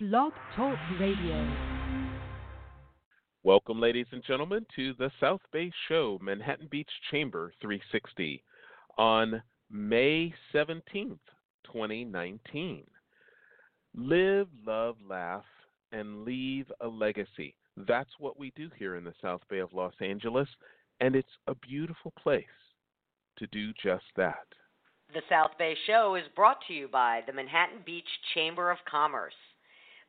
Blog Talk Radio. Welcome, ladies and gentlemen, to the South Bay Show, Manhattan Beach Chamber 360, on May 17th, 2019. Live, love, laugh, and leave a legacy. That's what we do here in the South Bay of Los Angeles, and it's a beautiful place to do just that. The South Bay Show is brought to you by the Manhattan Beach Chamber of Commerce.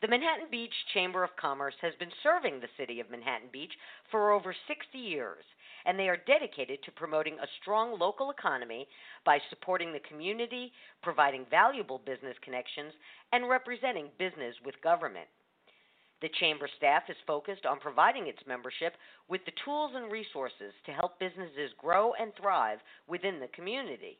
The Manhattan Beach Chamber of Commerce has been serving the city of Manhattan Beach for over 60 years, and they are dedicated to promoting a strong local economy by supporting the community, providing valuable business connections, and representing business with government. The Chamber staff is focused on providing its membership with the tools and resources to help businesses grow and thrive within the community.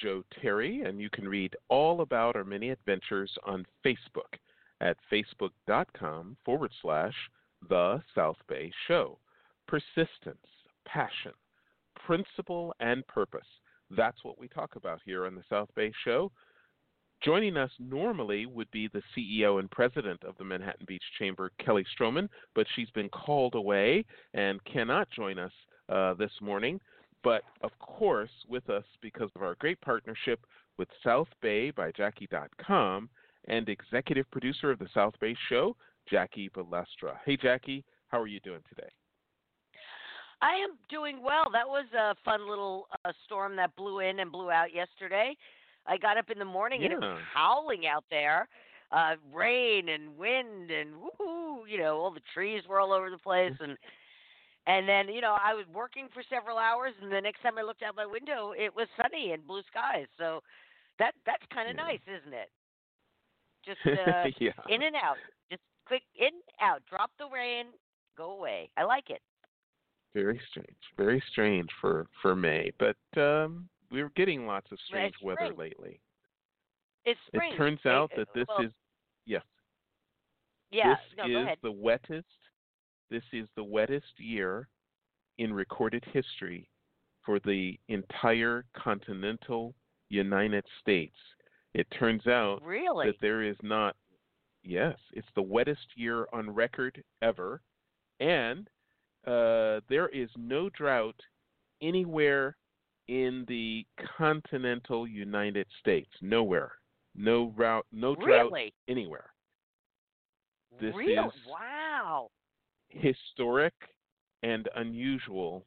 Joe Terry, and you can read all about our many adventures on Facebook at facebook.com forward slash The South Bay Show. Persistence, passion, principle, and purpose. That's what we talk about here on the South Bay Show. Joining us normally would be the CEO and president of the Manhattan Beach Chamber, Kelly Stroman, but she's been called away and cannot join us uh, this morning. But of course, with us because of our great partnership with South Bay by Jackie.com and executive producer of the South Bay Show, Jackie Balestra. Hey, Jackie, how are you doing today? I am doing well. That was a fun little uh, storm that blew in and blew out yesterday. I got up in the morning yeah. and it was howling out there, uh, rain and wind and you know, all the trees were all over the place and and then you know I was working for several hours and the next time I looked out my window it was sunny and blue skies. So that that's kind of yeah. nice, isn't it? Just uh, yeah. in and out, just quick in out, drop the rain, go away. I like it. Very strange, very strange for for May, but um, we're getting lots of strange weather spring. lately. It's spring. It turns out that this well, is yes, yeah. this no, is go ahead. the wettest. This is the wettest year in recorded history for the entire continental United States. It turns out Really? that there is not. Yes, it's the wettest year on record ever, and uh, there is no drought anywhere in the continental United States. Nowhere, no route, no drought really? anywhere. This Real? is Wow. Historic and unusual.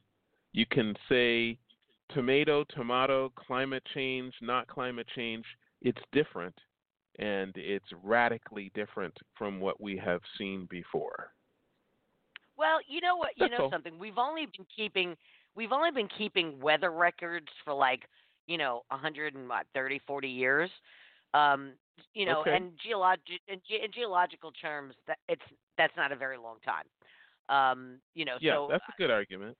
You can say tomato, tomato, climate change, not climate change. It's different, and it's radically different from what we have seen before. Well, you know what? You That's know all. something. We've only been keeping we've only been keeping weather records for like you know a hundred and what thirty, forty years. Um, you know, Okay. and geologic in, ge- in geological terms, that it's that's not a very long time. Um, you know, Yeah, so that's a good argument.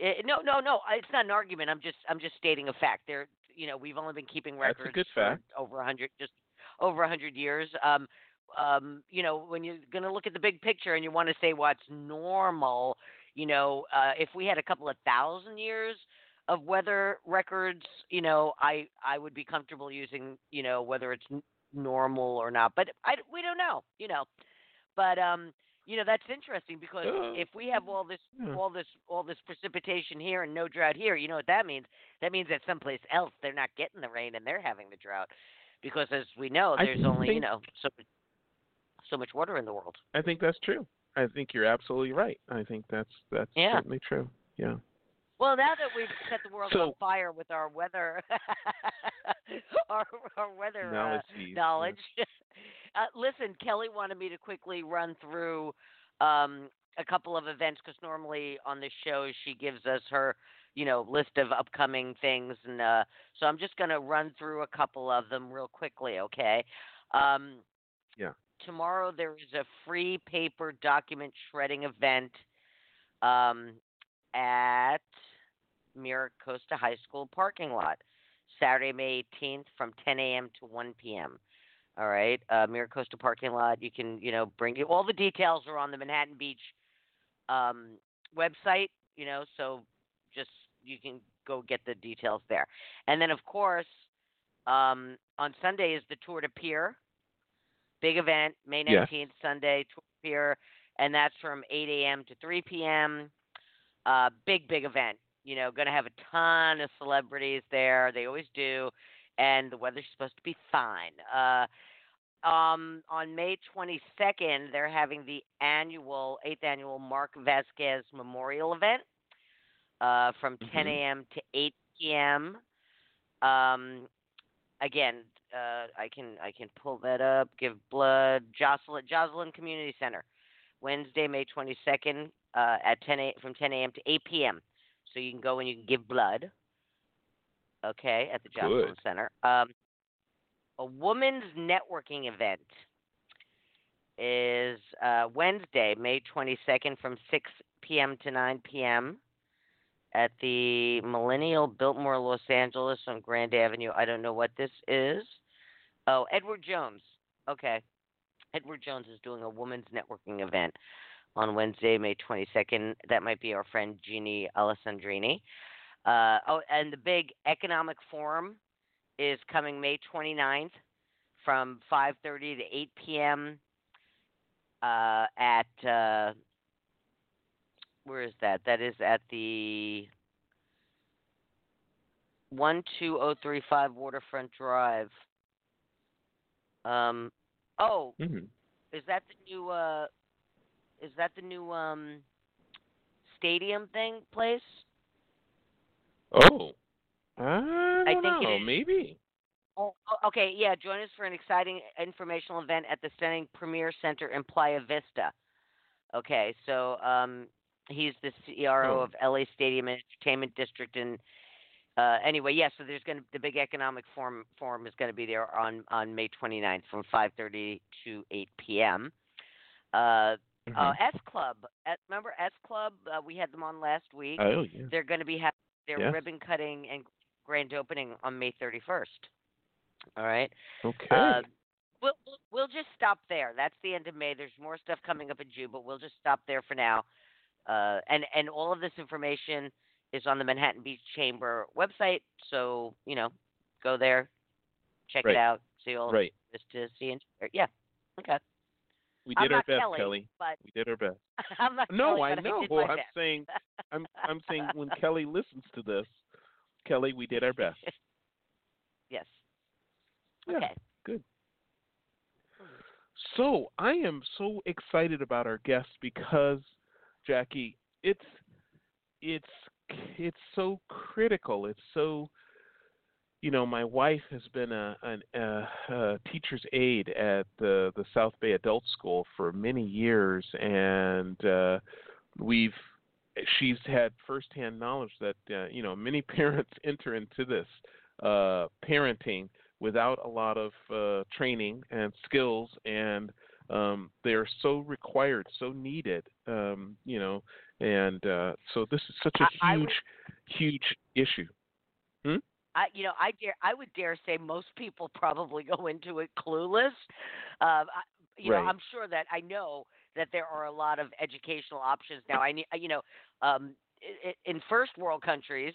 Eh, no, no, no. It's not an argument. I'm just, I'm just stating a fact. There, you know, we've only been keeping That's a records good for fact. over a hundred, just over a hundred years. Um, um, you know, when you're going to look at the big picture and you want to say what's normal, you know, uh, if we had a couple of thousand years of weather records, you know, I, I would be comfortable using, you know, whether it's n- normal or not. But I, we don't know, you know. But um, you know, that's interesting because Uh, if we have all this yeah. all this all this precipitation here and no drought here, you know what that means? That means that someplace else they're not getting the rain and they're having the drought. Because as we know, there's only, you know, so so much water in the world. I think that's true. I think you're absolutely right. I think that's that's Yeah. certainly true. Yeah. Well, now that we've set the world So- on fire with our weather, our, our weather uh, Knowledge feed, knowledge. uh, listen, Kelly wanted me to quickly run through um, a couple of events because normally on the show she gives us her, you know, list of upcoming things, and uh, so I'm just going to run through a couple of them real quickly. Okay. Um, Yeah. tomorrow there is a free paper document shredding event um, at Mira Costa High School parking lot, Saturday, May 18th, from 10 a.m. to 1 p.m. All right, uh, Mira Costa parking lot. You can, you know, bring you all the details are on the Manhattan Beach um, website. You know, so just you can go get the details there. And then, of course, um, on Sunday is the Tour de Pier, big event, May 19th, Yes. Sunday, Tour de Pier, and that's from 8 a.m. to 3 p.m. Uh, big, big event. You know, going to have a ton of celebrities there. They always do. And the weather's supposed to be fine. Uh, um, on May 22nd, they're having the annual, eighth annual Mark Vasquez Memorial event uh, from 10 Mhm. a.m. to 8 p.m. Um, again, uh, I can I can pull that up. Give blood, Joslyn Joslyn Community Center, Wednesday, May 22nd, uh, at 10 a, from 10 a.m. to 8 p.m. So you can go and you can give blood. Okay, at the Joslyn Good. Center. Um, a women's networking event is uh, Wednesday, May 22nd, from 6 p.m. to 9 p.m. at the Millennium Biltmore, Los Angeles on Grand Avenue. I don't know what this is. Oh, Edward Jones. Okay. Edward Jones is doing a women's networking event on Wednesday, May 22nd. That might be our friend Jeannie Alessandrini. Uh, oh, and the big economic forum is coming May 29th from 5:30 to 8 p.m. Uh, at uh, where is that? That is at the 12035 Waterfront Drive. Um, oh, Mhm. is that the new? Uh, is that the new um, stadium thing place? Oh, I I don't think know. is. Maybe. Oh, okay, yeah. Join us for an exciting informational event at the stunning Premier Center in Playa Vista. Okay, so um, he's the CRO Oh. of LA Stadium and Entertainment District, and uh, anyway, yeah. So there's going to the big economic forum forum is going to be there on on May 29th from 5:30 to 8 p.m. Uh, Mhm. uh, S Club, uh, remember S Club? Uh, we had them on last week. oh yeah. They're going to be having their Yes. ribbon cutting and grand opening on May 31st. All right. Okay. Uh, we'll, we'll we'll just stop there. That's the end of May. There's more stuff coming up in June, but we'll just stop there for now. Uh, and and all of this information is on the Manhattan Beach Chamber website. So you know, go there, check Right. it out, see all right. this to see and yeah. Okay. We I'm did our not best, Kelly, Kelly. but We did our best. I'm not No, Kelly, I know. I my I'm best. saying, I'm, I'm saying when Kelly listens to this, Kelly, we did our best. yes. Yeah, Okay. good. Hmm. So I am so excited about our guest because, Jackie, it's it's it's so critical. It's so you know, my wife has been a, a, a teacher's aide at the the South Bay Adult School for many years, and uh, we've she's had firsthand knowledge that uh, you know many parents enter into this uh, parenting without a lot of uh, training and skills, and um, they're so required, so needed, um, you know, and uh, so this is such a huge, would- huge issue. I, you know, I dare, I would dare say most people probably go into it clueless. Uh, I, you Right. know, I'm sure that I know that there are a lot of educational options now. I, ne- you know, um, in first world countries,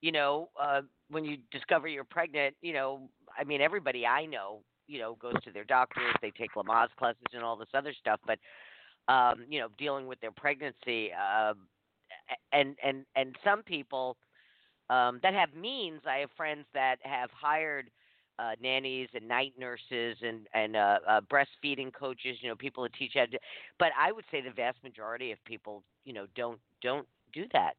you know, uh, when you discover you're pregnant, you know, I mean, everybody I know, you know, goes to their doctors, they take Lamaze classes and all this other stuff, but, um, you know, dealing with their pregnancy, a- and and and some people um, that have means. I have friends that have hired uh, nannies and night nurses and and uh, uh, breastfeeding coaches. You know, people that teach how to. But I would say the vast majority of people, you know, don't don't do that.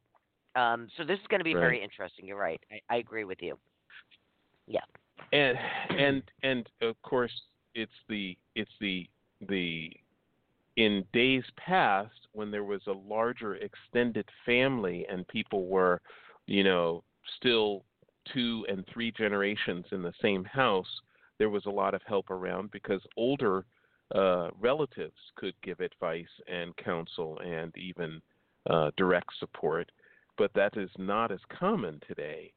Um, so this is going to be Right. very interesting. You're right. I, I agree with you. Yeah. and and and of course it's the it's the the in days past when there was a larger extended family and people were you know still two and three generations in the same house there was a lot of help around because older uh, relatives could give advice and counsel and even uh, direct support, but that is not as common today,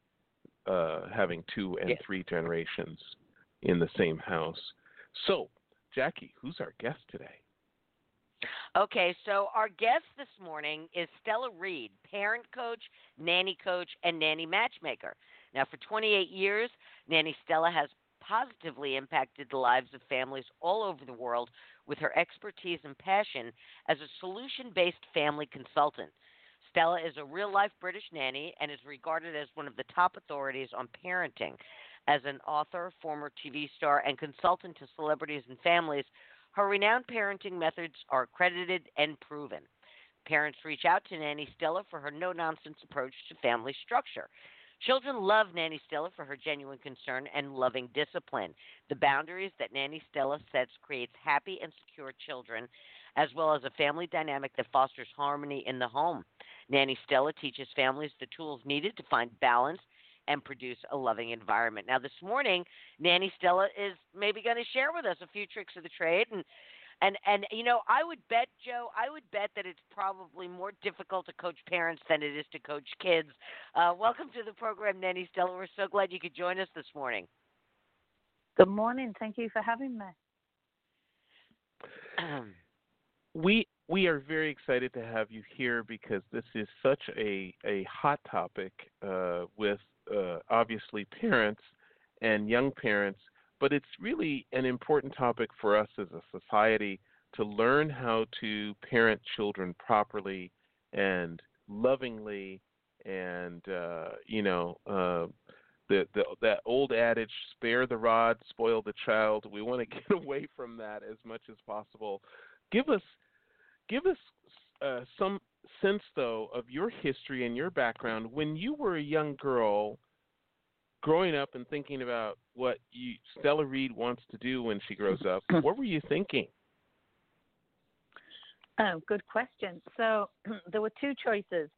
uh, having two and yes. three generations in the same house. So, Jackie, who's our guest today? Okay, so our guest this morning is Stella Reid, parent coach, nanny coach, and nanny matchmaker. Now, for 28 years, Nanny Stella has positively impacted the lives of families all over the world with her expertise and passion as a solution based family consultant. Stella is a real life British nanny and is regarded as one of the top authorities on parenting. As an author, former TV star, and consultant to celebrities and families, her renowned parenting methods are accredited and proven. Parents reach out to Nanny Stella for her no nonsense approach to family structure. Children love Nanny Stella for her genuine concern and loving discipline. The boundaries that Nanny Stella sets creates happy and secure children, as well as a family dynamic that fosters harmony in the home. Nanny Stella teaches families the tools needed to find balance and produce a loving environment. Now, this morning, Nanny Stella is maybe going to share with us a few tricks of the trade and and and you know, I would bet Joe, I would bet that it's probably more difficult to coach parents than it is to coach kids. Uh, welcome to the program, Nanny Stella. We're so glad you could join us this morning. Good morning. Thank you for having me. we we are very excited to have you here because this is such a a hot topic uh, with uh, obviously parents and young parents but it's really an important topic for us as a society to learn how to parent children properly and lovingly and uh, you know uh, the, the that old adage spare the rod spoil the child. We want to get away from that as much as possible. Give us give us uh, some sense though of your history and your background when you were a young girl growing up and thinking about what you, Stella Reid wants to do when she grows up, what were you thinking? Oh, good question. So there were two choices.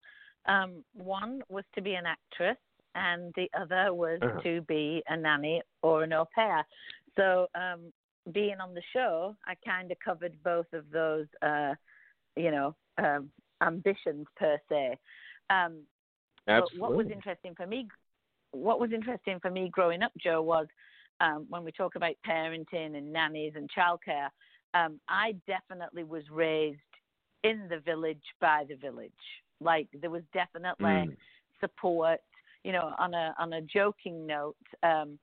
Um, one was to be an actress, and the other was uh-huh. to be a nanny or an au pair. So um, being on the show, I kind of covered both of those, uh, you know, um, ambitions per se. Um, Absolutely. But what was interesting for me what was interesting for me growing up, Joe, was um, when we talk about parenting and nannies and childcare, um, I definitely was raised in the village by the village. Like there was definitely mm. support. You know, on a on a joking note, um,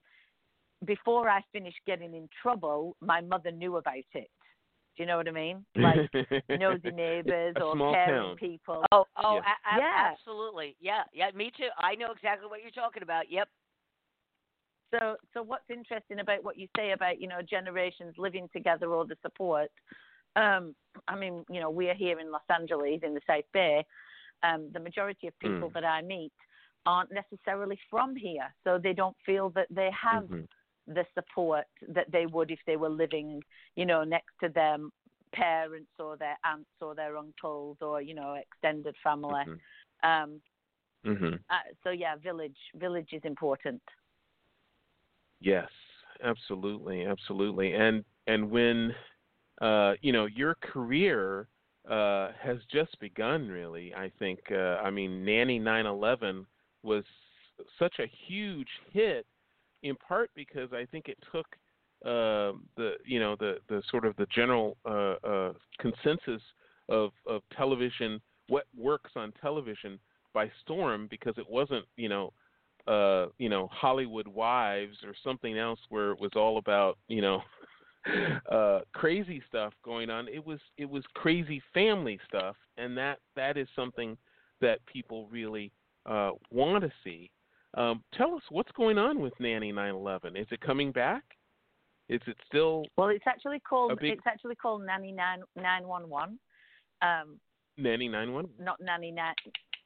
before I finished getting in trouble, my mother knew about it. Do you know what I mean? Like nosy neighbors or caring town. people. Oh, oh, yeah. A- a- yeah. absolutely. Yeah, yeah, me too. I know exactly what you're talking about. Yep. So, so what's interesting about what you say about you know generations living together or the support? Um, I mean, you know, we are here in Los Angeles in the South Bay. Um, the majority of people mm. that I meet aren't necessarily from here, so they don't feel that they have mm-hmm the support that they would if they were living, you know, next to their parents or their aunts or their uncles or you know extended family. Mm-hmm. Um, mm-hmm. uh, so yeah, village village is important. Yes, absolutely, absolutely, and and when uh, you know your career uh, has just begun, really, I think. Uh, I mean, Nanny 911 was such a huge hit in part because I think it took uh, the you know the the sort of the general uh, uh, consensus of of television, what works on television by storm because it wasn't you know uh, you know Hollywood Wives or something else where it was all about you know uh, crazy stuff going on. It was it was crazy family stuff, and that that is something that people really uh, want to see. Um, tell us what's going on with Nanny 911. Is it coming back? Is it still? Well, it's actually called big... it's actually called Nanny 9 911. Um, Nanny 911. Not Nanny 9.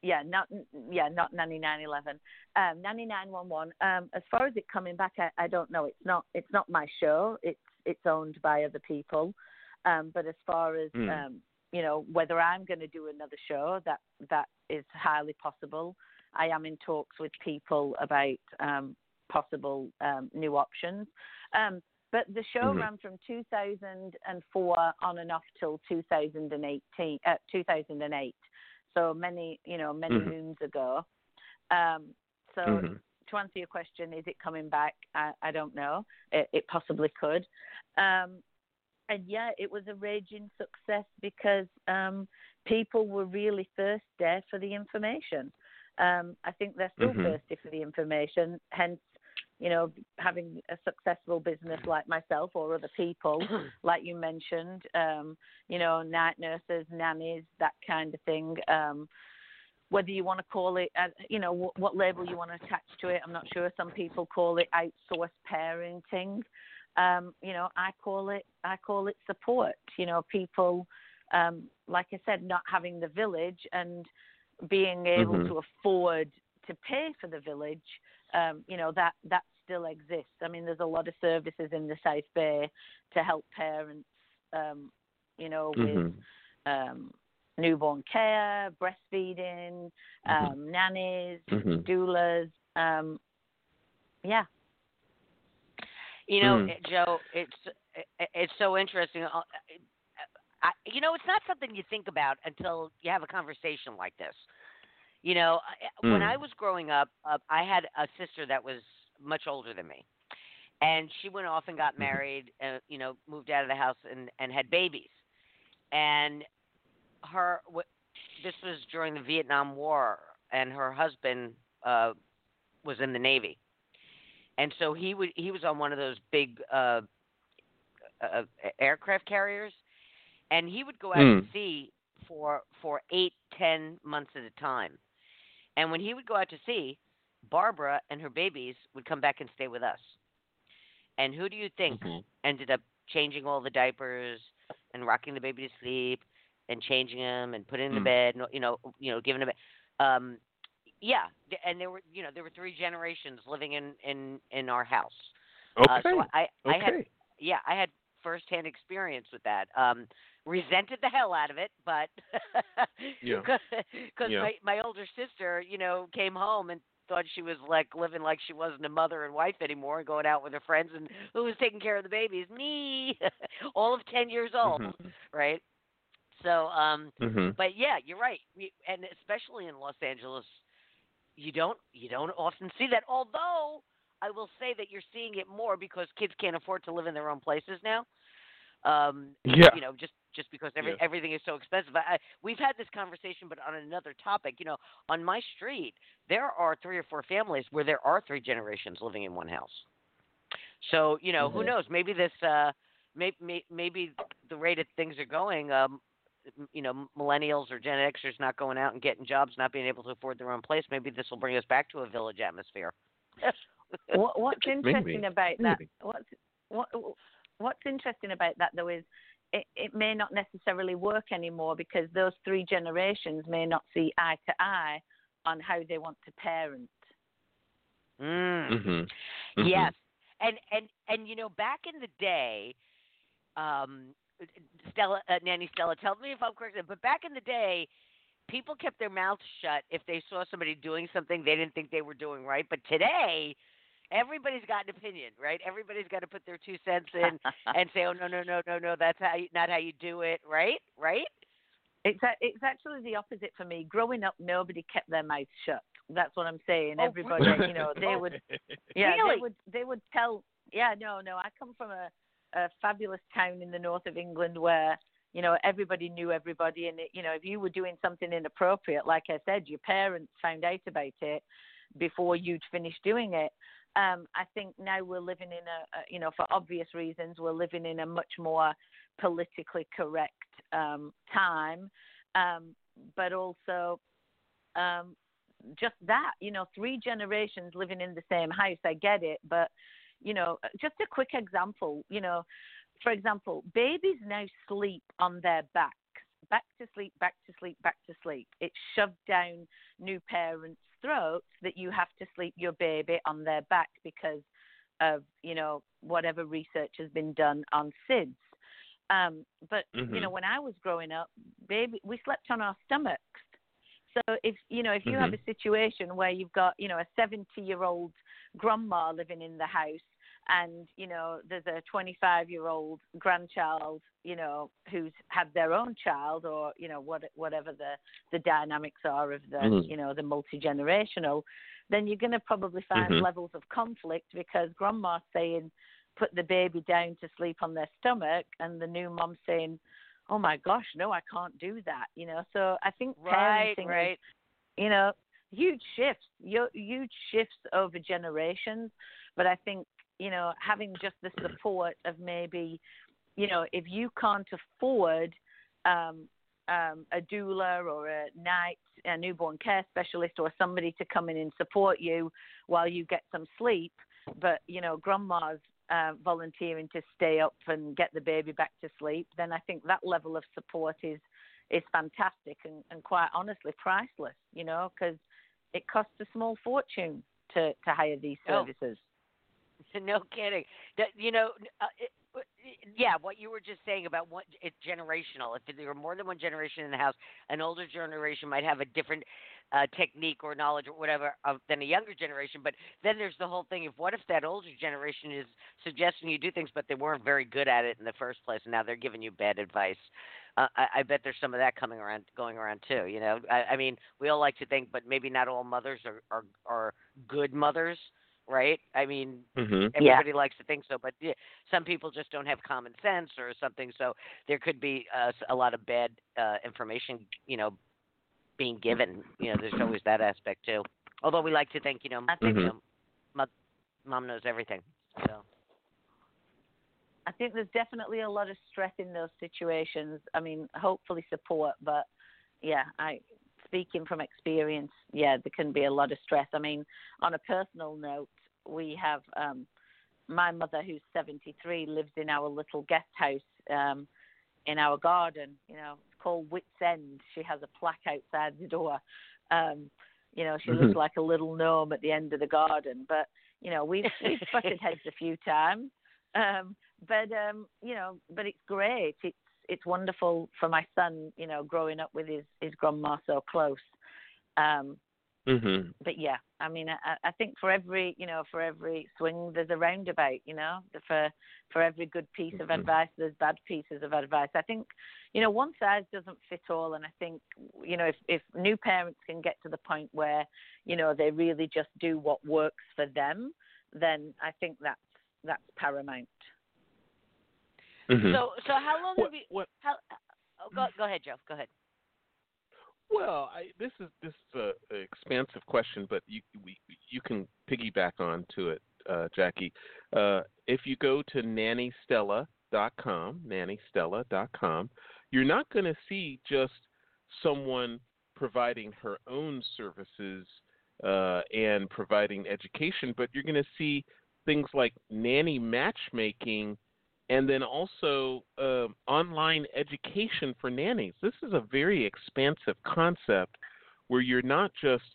Yeah, not yeah, not Nanny 911. Um, Nanny 911. Um, as far as it coming back, I, I don't know. It's not it's not my show. It's it's owned by other people. Um, but as far as mm. um, you know, whether I'm going to do another show, that that is highly possible. I am in talks with people about um, possible um, new options. Um, But the show Mhm. ran from 2004 on and off till 2018, uh, 2008. So many, you know, many Mhm. moons ago. Um, so Mhm. to answer your question, is it coming back? I, I don't know. It, it possibly could. Um, and yeah, it was a raging success because um, people were really thirsty for the information. Um, I think they're still Mhm. thirsty for the information. Hence, you know, having a successful business like myself or other people, like you mentioned, um, you know, night nurses, nannies, that kind of thing. Um, whether you want to call it, uh, you know, what, what label you want to attach to it, I'm not sure. Some people call it outsourced parenting. Um, you know, I call it, I call it support. You know, people, um, like I said, not having the village and being able Mhm. to afford to pay for the village. Um, you know, that that still exists. I mean, there's a lot of services in the South Bay to help parents. Um, you know, with Mhm. um, newborn care, breastfeeding, um, nannies, Mhm. doulas. Um, yeah. You know, Mm. Joe, it's it's so interesting. I, you know, it's not something you think about until you have a conversation like this. You know, I- when Mm. I was growing up, uh, I had a sister that was much older than me, and she went off and got Mhm. married. Uh, you know, moved out of the house and and had babies, and her this was during the Vietnam War, and her husband uh, was in the Navy, and so he would he was on one of those big uh, uh, aircraft carriers, and he would go out Mm. to sea for for eight ten months at a time, and when he would go out to sea, Barbara and her babies would come back and stay with us. And who do you think Mhm. ended up changing all the diapers and rocking the baby to sleep and changing him and putting him to Mm. bed, and, you know, you know, giving him. a- Um, yeah, and there were, you know, there were three generations living in in in our house. Okay. Uh, so I I had okay. yeah, I had firsthand experience with that. Um, resented the hell out of it, but Yeah. because Yeah. my my older sister, you know, came home and thought she was like living like she wasn't a mother and wife anymore, and going out with her friends, and who was taking care of the babies? Me, all of ten years old, Mhm. right? So, um, Mhm. but yeah, you're right, we, and especially in Los Angeles, you don't you don't often see that. Although I will say that you're seeing it more because kids can't afford to live in their own places now. Um, Yeah. you know, just just because every, Yes. everything is so expensive. I, I, we've had this conversation, but on another topic. You know, on my street, there are three or four families where there are three generations living in one house. So you know, who Mhm. knows? Maybe this, uh, maybe maybe the rate that things are going, um, you know, millennials or Gen Xers not going out and getting jobs, not being able to afford their own place. Maybe this will bring us back to a village atmosphere. What, what's interesting Maybe. about that? What's what, what's interesting about that though is it, it may not necessarily work anymore because those three generations may not see eye to eye on how they want to parent. Mm. Mhm. Mhm. Yes, and and and you know, back in the day, um, Stella, uh, Nanny Stella, tell me if I'm correct, but back in the day, people kept their mouths shut if they saw somebody doing something they didn't think they were doing right. But today, everybody's got an opinion, right? Everybody's got to put their two cents in and say, "Oh no, no, no, no, no, that's how you, not how you do it," right? Right? It's a, it's actually the opposite for me. Growing up, nobody kept their mouth shut. That's what I'm saying. Oh, Everybody, really? you know, they would Yeah, Really? they would they would tell. Yeah, no, no. I come from a, a fabulous town in the north of England where you know everybody knew everybody, and it, you know if you were doing something inappropriate, like I said, your parents found out about it before you'd finished doing it. Um, I think now we're living in a, a, you know, for obvious reasons, we're living in a much more politically correct um, time, um, but also um, just that, you know, three generations living in the same house. I get it, but you know, just a quick example. You know, for example, babies now sleep on their backs, back to sleep, back to sleep, back to sleep. It's shoved down new parents' throats that you have to sleep your baby on their back because of you know whatever research has been done on SIDS. Um, but you Mhm. know, when I was growing up, baby, we slept on our stomachs. So if you know if you have Mhm. a situation where you've got you know a 70 year old grandma living in the house and you know there's a 25 year old grandchild you know who's had their own child or you know what whatever the the dynamics are of the mm-hmm. you know the multi generational then you're going to probably find mm-hmm. levels of conflict because grandma's saying put the baby down to sleep on their stomach and the new mom saying oh my gosh no i can't do that you know so i think right, parenting right. Is, you know huge shifts huge shifts over generations but i think you know, having just the support of maybe, you know, if you can't afford um, um, a doula or a night, a newborn care specialist, or somebody to come in and support you while you get some sleep, but you know, grandma's uh, volunteering to stay up and get the baby back to sleep, then I think that level of support is is fantastic and, and quite honestly priceless. You know, because it costs a small fortune to to hire these services. Oh. no kidding. You know, uh, it, yeah, what you were just saying about what it's generational. If there are more than one generation in the house, an older generation might have a different uh, technique or knowledge or whatever of, than a younger generation. But then there's the whole thing of what if that older generation is suggesting you do things, but they weren't very good at it in the first place, and now they're giving you bad advice. Uh, I, I bet there's some of that coming around, going around too. You know, I, I mean, we all like to think, but maybe not all mothers are are, are good mothers right? I mean, mm-hmm. everybody yeah. likes to think so, but yeah, some people just don't have common sense or something. So there could be uh, a lot of bad uh, information, you know, being given. You know, there's always that aspect too. Although we like to think, you know, think, you know mom, mom knows everything. So. I think there's definitely a lot of stress in those situations. I mean, hopefully support, but yeah, I speaking from experience, yeah, there can be a lot of stress. I mean, on a personal note, we have um, my mother, who's 73, lives in our little guest house um, in our garden. You know, it's called Wits End. She has a plaque outside the door. Um, you know, she mm-hmm. looks like a little gnome at the end of the garden. But you know, we've we've butted heads a few times. Um, but um, you know, but it's great. It's it's wonderful for my son, you know, growing up with his his grandma so close. Um, mm-hmm. But yeah, I mean, I, I think for every you know for every swing there's a roundabout. You know, for for every good piece of mm-hmm. advice there's bad pieces of advice. I think you know one size doesn't fit all, and I think you know if if new parents can get to the point where you know they really just do what works for them, then I think that's that's paramount. Mm-hmm. So, so how long what, have you? What, how, oh, go, go ahead, Joe. Go ahead. Well, I, this is this is a, a expansive question, but you we, you can piggyback on to it, uh, Jackie. Uh, if you go to nannystella.com, nannystella.com, you're not going to see just someone providing her own services uh, and providing education, but you're going to see things like nanny matchmaking and then also uh, online education for nannies. This is a very expansive concept where you're not just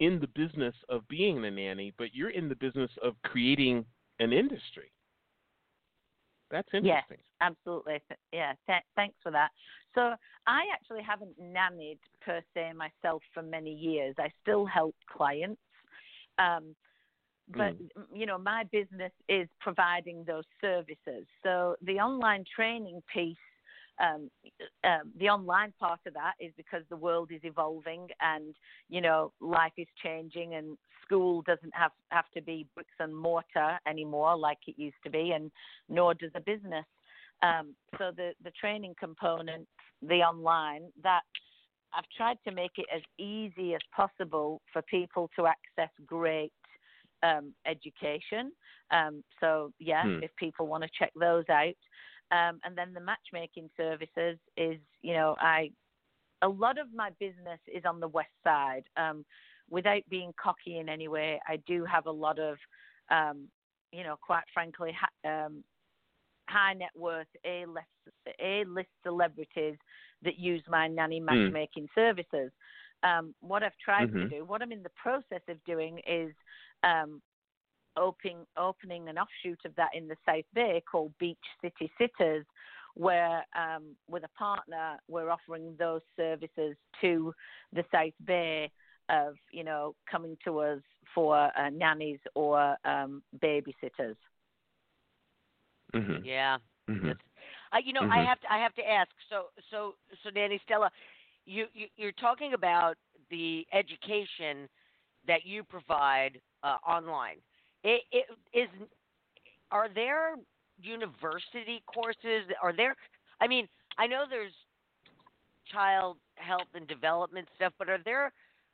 in the business of being a nanny, but you're in the business of creating an industry. That's interesting. Yes, absolutely. Yeah, th- thanks for that. So I actually haven't nannied per se myself for many years. I still help clients. Um, but mm. you know my business is providing those services so the online training piece um, uh, the online part of that is because the world is evolving and you know life is changing and school doesn't have have to be bricks and mortar anymore like it used to be and nor does a business um, so the the training component the online that I've tried to make it as easy as possible for people to access great um, education. Um, so yeah, hmm. if people want to check those out, um, and then the matchmaking services is, you know, I a lot of my business is on the west side. Um, without being cocky in any way, I do have a lot of, um, you know, quite frankly, ha- um, high net worth A list A list celebrities that use my nanny hmm. matchmaking services. Um, what I've tried mm-hmm. to do, what I'm in the process of doing, is um, opening opening an offshoot of that in the South Bay called Beach City Sitters, where um, with a partner we're offering those services to the South Bay of you know coming to us for uh, nannies or um, babysitters. Mhm. Yeah. Mhm. Uh, you know, I Mhm. have to I have to ask. So so so Nanny Stella, you, you you're talking about the education that you provide uh, online. It, it is are there university courses? Are there? I mean, I know there's child health and development stuff, but are there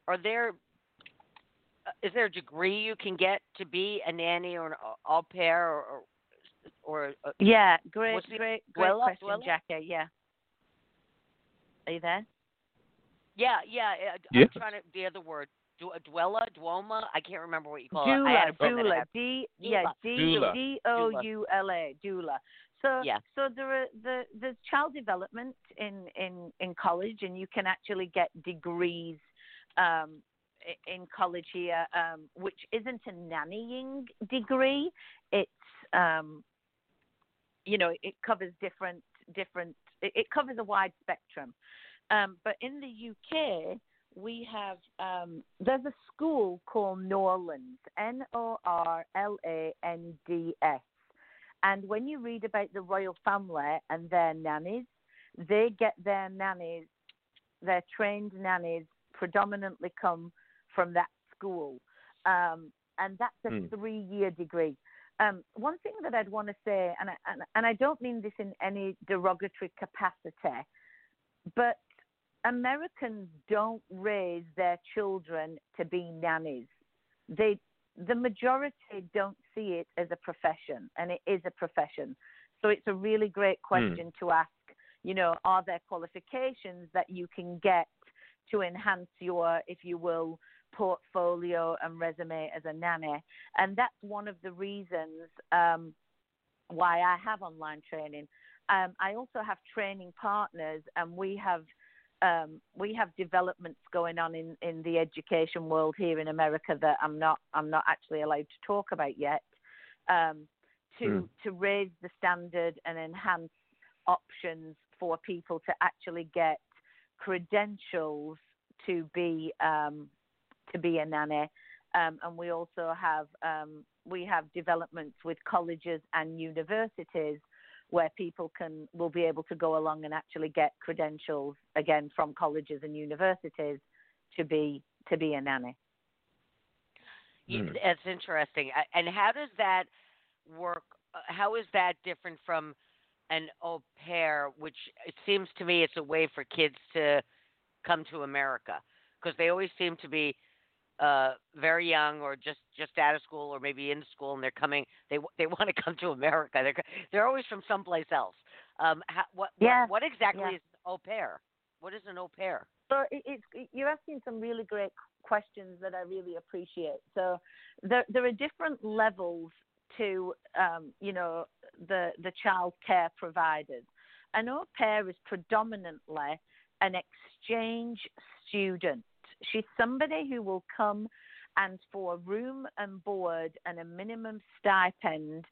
are there uh, there a degree you can get to be a nanny or an au- pair or or, or uh, Yeah, great, great, great question? Jackie. Yeah. Are you there? Yeah, yeah. uh, Yeah. I'm trying to the other word. Du- Dwella, Duoma. I can't remember what you call it. I Doula, had a friend that doula, D, yeah, Doula. D, Doula. D O U L A. So, Yeah. so there are the there's child development in in in college, and you can actually get degrees um, in college here, um, which isn't a nannying degree. It's um, you know, it covers different different. It, it covers a wide spectrum. Um, but in the UK, we have um, there's a school called Norlands, N O R L A N D S, and when you read about the royal family and their nannies, they get their nannies, their trained nannies, predominantly come from that school, um, and that's a Hmm. three-year degree. Um, one thing that I'd want to say, and I, and, and I don't mean this in any derogatory capacity, but Americans don't raise their children to be nannies. They, the majority don't see it as a profession, and it is a profession. So it's a really great question to ask. You know, are there qualifications that you can get to enhance your, if you will, portfolio and resume as a nanny? And that's one of the reasons um, why I have online training. Um, I also have training partners, and we have um, we have developments going on in, in the education world here in America that I'm not I'm not actually allowed to talk about yet. Um, to Mm. to raise the standard and enhance options for people to actually get credentials to be um, to be a nanny. Um, and we also have um, we have developments with colleges and universities where people can will be able to go along and actually get credentials again from colleges and universities to be to be a nanny. Hmm. That's interesting. And how does that work? uh, How is that different from an au pair, which it seems to me it's a way for kids to come to America because they always seem to be uh, very young or just just out of school or maybe in school and they're coming. They they want to come to America. They're they're always from someplace else. Um, how, what, Yeah, what what exactly yeah. is au pair? What is an au pair? So it, it's you're asking some really great questions that I really appreciate. So there there are different levels to um, you know the the child care providers. An au pair is predominantly an exchange student. She's somebody who will come and for room and board and a minimum stipend,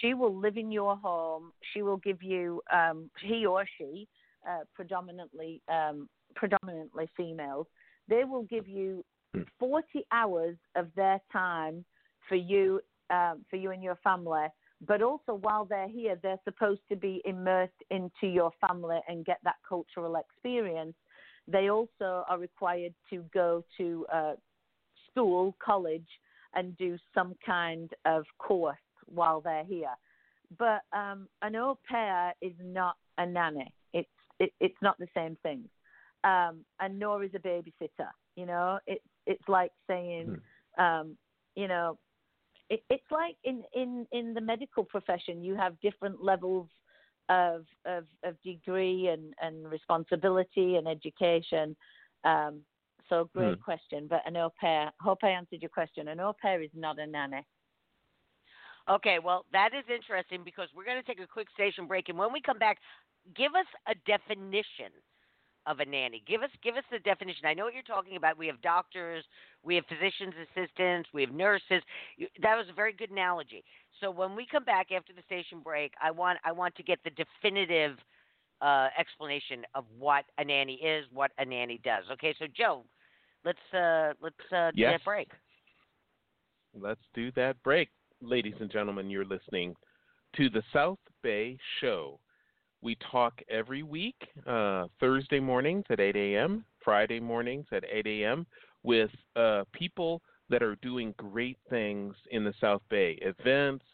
she will live in your home. She will give you um, he or she uh, predominantly um, predominantly females, they will give you 40 hours of their time for you, um, for you and your family. But also, while they're here, they're supposed to be immersed into your family and get that cultural experience. They also are required to go to uh, school, college, and do some kind of course while they're here. But um, an au pair is not a nanny. It's it, it's not the same thing um, and nor is a babysitter. You know, it's it's like saying, um, you know, it, it's like in, in in the medical profession, you have different levels of of, of degree and, and responsibility and education. Um, so great Hmm. question, but an au pair. Hope I answered your question. An au pair is not a nanny. Okay, well, that is interesting because we're going to take a quick station break, and when we come back, give us a definition of a nanny. Give us give us the definition. I know what you're talking about. We have doctors, we have physicians assistants, we have nurses. That was a very good analogy. So when we come back after the station break, I want I want to get the definitive uh, explanation of what a nanny is, what a nanny does. Okay, so Joe, let's uh, let's uh, do Yes. that break. Let's do that break. Ladies and gentlemen, you're listening to the South Bay Show. We talk every week, uh, Thursday mornings at 8 a.m., Friday mornings at 8 a.m., with uh, people that are doing great things in the South Bay events,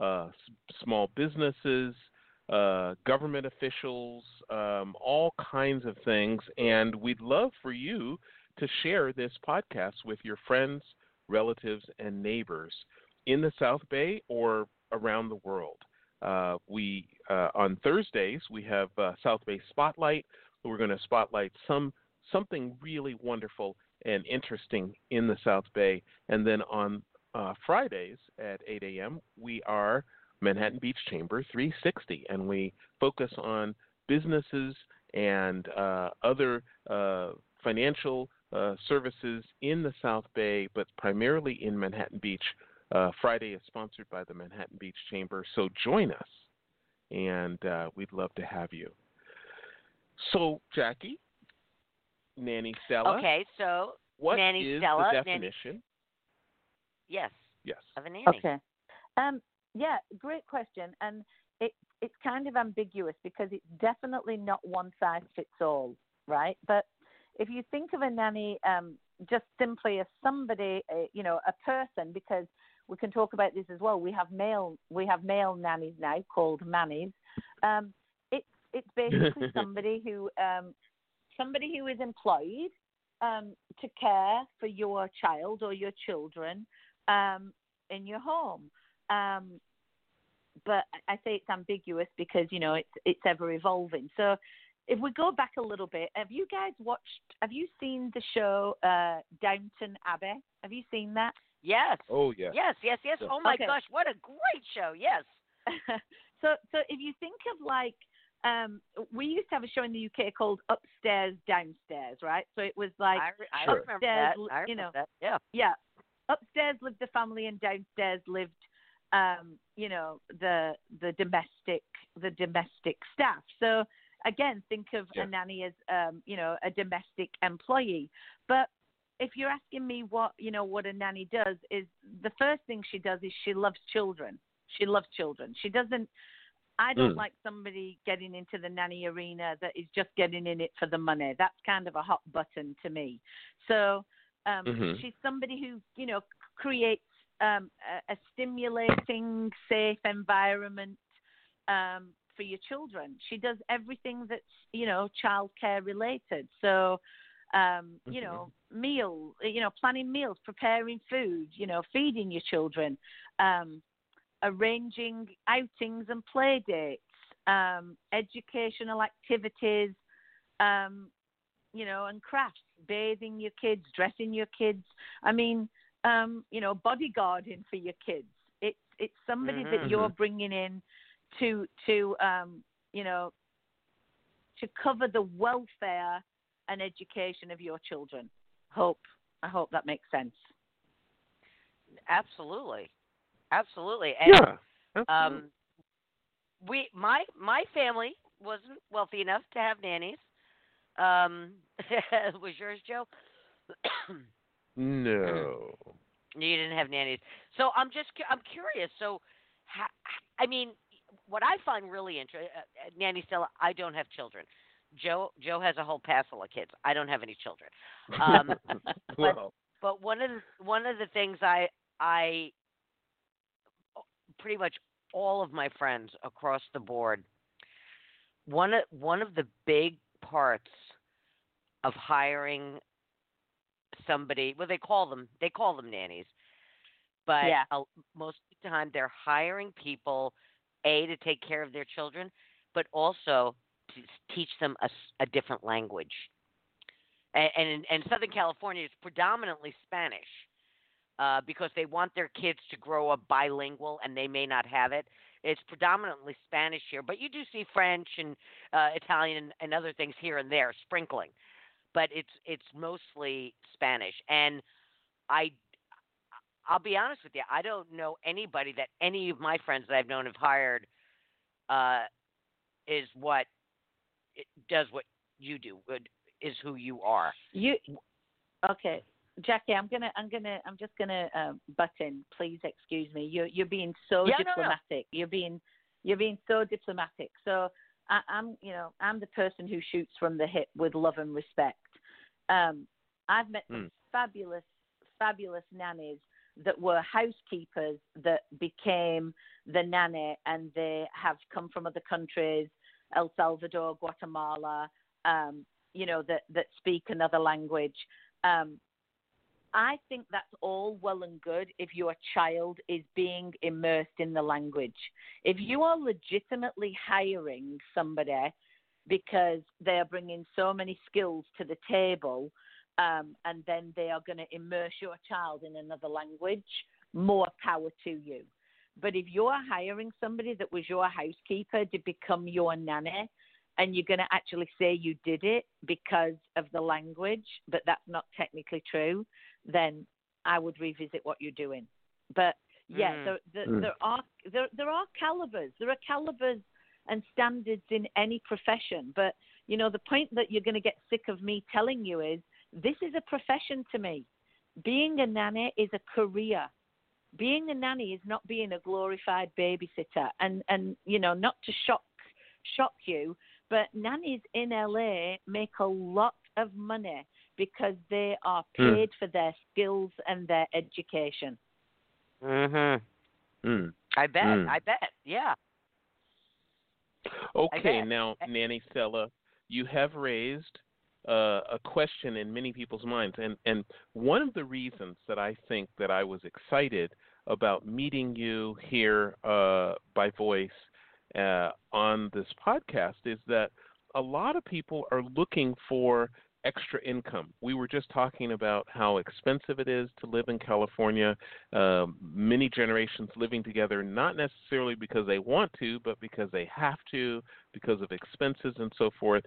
uh, s- small businesses, uh, government officials, um, all kinds of things. And we'd love for you to share this podcast with your friends, relatives, and neighbors in the South Bay or around the world. Uh, we uh, on Thursdays we have uh, South Bay Spotlight. We're going to spotlight some something really wonderful and interesting in the South Bay, and then on uh, Fridays at 8 a.m. we are Manhattan Beach Chamber 360, and we focus on businesses and uh, other uh, financial uh, services in the South Bay, but primarily in Manhattan Beach. Friday is sponsored by the Manhattan Beach Chamber, so join us, and uh, we'd love to have you. So, Jackie, Nanny Stella, Okay, so what Nanny is Stella, the Nanny- definition? yes, Yes. of a nanny. Okay. Um, yeah, great question. And it, it's kind of ambiguous because it's definitely not one size fits all, right? But if you think of a nanny um, just simply as somebody, uh, you know, a person, because we can talk about this as well. We have male, we have male nannies now called mannies. Um, it's it's basically somebody who um, somebody who is employed um, to care for your child or your children um, in your home. Um, but I say it's ambiguous because you know it's it's ever evolving. So if we go back a little bit, have you guys watched? Have you seen the show uh, Downton Abbey? Have you seen that? Yes. Oh, yes. Yes, yes, yes. So- Oh my Okay. gosh, what a great show. Yes. so so if you think of like um we used to have a show in the UK called Upstairs Downstairs, right? So it was like I, I Sure. remember Upstairs, that. I remember you know. that. Yeah. yeah, upstairs lived the family and downstairs lived um, you know, the the domestic the domestic staff. So again, think of Yeah. a nanny as um, you know, a domestic employee. But if you're asking me what you know what a nanny does is the first thing she does is she loves children. She loves children. She doesn't I don't Mm. like somebody getting into the nanny arena that is just getting in it for the money. That's kind of a hot button to me. So um, Mhm. she's somebody who you know creates um, a, a stimulating, safe environment um, for your children. She does everything that's you know childcare related. So um, you Mhm. know meal, you know planning meals, preparing food, you know feeding your children, um, arranging outings and play dates, um, educational activities. Um, you know, and crafts, bathing your kids, dressing your kids. I mean, um, you know, bodyguarding for your kids. It's it's somebody that Mhm. you're bringing in to to um, you know to cover the welfare and education of your children. Hope I hope that makes sense. Absolutely. Absolutely. And Yeah. absolutely. um we my my family wasn't wealthy enough to have nannies. Um was yours, Joe? no. You didn't have nannies. So I'm just I'm curious. So, ha, I mean, what I find really interesting, uh, uh, Nanny Stella, I don't have children. Joe Joe has a whole passel of kids. I don't have any children. Um, well, but one of the one of the things I I pretty much all of my friends across the board one of one of the big parts of hiring somebody well they call them they call them nannies but Yeah. a, most of the time they're hiring people a to take care of their children but also to s- teach them a different language and, and and Southern California it's predominantly Spanish uh, because they want their kids to grow up bilingual and they may not have it. It's predominantly Spanish here, but you do see French and uh, Italian and, and other things here and there sprinkling, but it's it's mostly Spanish. And I I'll be honest with you, I don't know anybody that any of my friends that I've known have hired uh, is what it does what you do would- is who you are. You okay, Jackie? I'm gonna, I'm gonna, I'm just gonna uh, butt in. Please excuse me. You're you're being so Yeah, no, no. diplomatic. You're being You're being so diplomatic. So I, I'm, you know, I'm the person who shoots from the hip with love and respect. Um, I've met some Mm. fabulous, fabulous nannies that were housekeepers that became the nanny, and they have come from other countries, El Salvador, Guatemala, um, you know, that that speak another language. Um, I think that's all well and good if your child is being immersed in the language. If you are legitimately hiring somebody because they are bringing so many skills to the table, um, and then they are going to immerse your child in another language, more power to you. But if you're hiring somebody that was your housekeeper to become your nanny, and you're going to actually say you did it because of the language, but that's not technically true, then I would revisit what you're doing. But yeah, Mm. there, there, Mm. there are there there are calibers. There are calibers and standards in any profession. But you know, the point that you're going to get sick of me telling you is this is a profession to me. Being a nanny is a career. Being a nanny is not being a glorified babysitter. And and you know, not to shock shock you, but nannies in LA make a lot of money because they are Mm. paid for their skills and their education. Mhm. Mm. I bet. Mm. I bet. Yeah. Okay, bet. now, Nanny Stella, you have raised uh, a question in many people's minds, and and one of the reasons that I think that I was excited about meeting you here uh, by voice uh, on this podcast is that a lot of people are looking for extra income. We were just talking about how expensive it is to live in California. Um, many generations living together, not necessarily because they want to, but because they have to, because of expenses and so forth.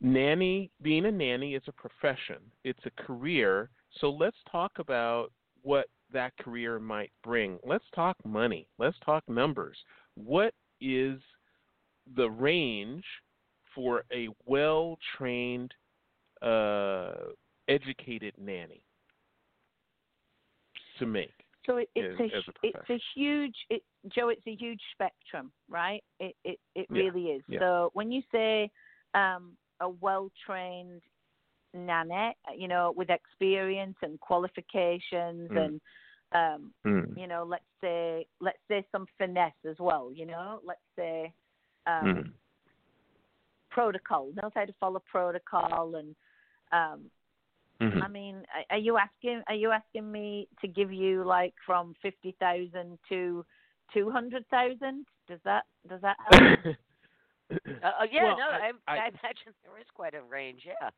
Nanny, being a nanny is a profession, it's a career. So let's talk about what that career might bring. Let's talk money. Let's talk numbers. What is the range for a well trained, uh, educated nanny to make? So it, it's as- a as a it's a huge it, Joe. It's a huge spectrum, right? It it it Yeah, really is. yeah. So when you say um, a well trained nanny, you know, with experience and qualifications Mm. and um, Mm. you know, let's say let's say some finesse as well. You know, let's say um, Mm. protocol knows how to follow protocol and um, Mhm. I mean, are- are you asking? Are you asking me to give you like from fifty thousand to two hundred thousand? Does that does that help? Uh, uh, yeah. Well, no, I- I, I, I- imagine there is quite a range. Yeah.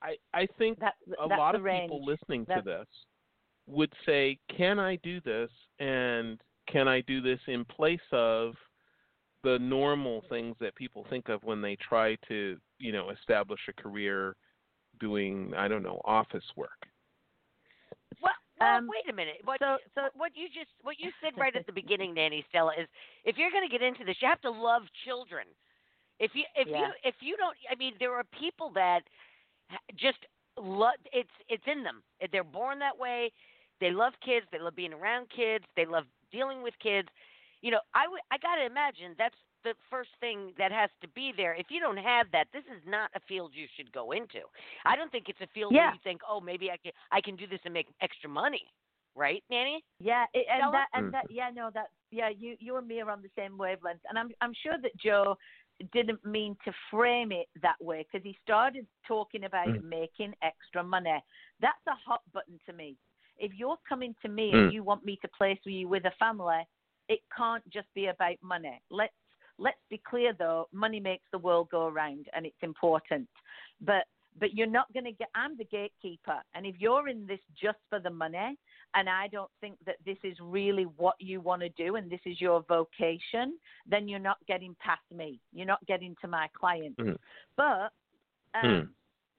I, I think that, a that's lot of range. people listening to this would say, "Can I do this?" and "Can I do this in place of the normal things that people think of when they try to, you know, establish a career doing, I don't know, office work?" Well, well Um, wait a minute. What, so- so- what you just what you said right at the beginning, Nanny Stella, is if you're going to get into this, you have to love children. If you if Yeah. you if you don't, I mean, there are people that just love it's it's in them. They're born that way. They love kids. They love being around kids. They love dealing with kids. You know, I I got to imagine that's the first thing that has to be there. If you don't have that, this is not a field you should go into. I don't think it's a field Yeah. where you think, oh, maybe I can I can do this and make extra money, right, Nanny? Yeah, it, and Stella? that and that yeah, no, that yeah, you you and me are on the same wavelength, and I'm I'm sure that Joe didn't mean to frame it that way because he started talking about Mm. making extra money. That's a hot button to me. If you're coming to me Mm. and you want me to place you with a family, it can't just be about money. Let's let's be clear though, money makes the world go around and it's important. But but you're not going to get I'm the gatekeeper and if you're in this just for the money and I don't think that this is really what you want to do and this is your vocation, then you're not getting past me. You're not getting to my clients. Mhm. But um, Mm.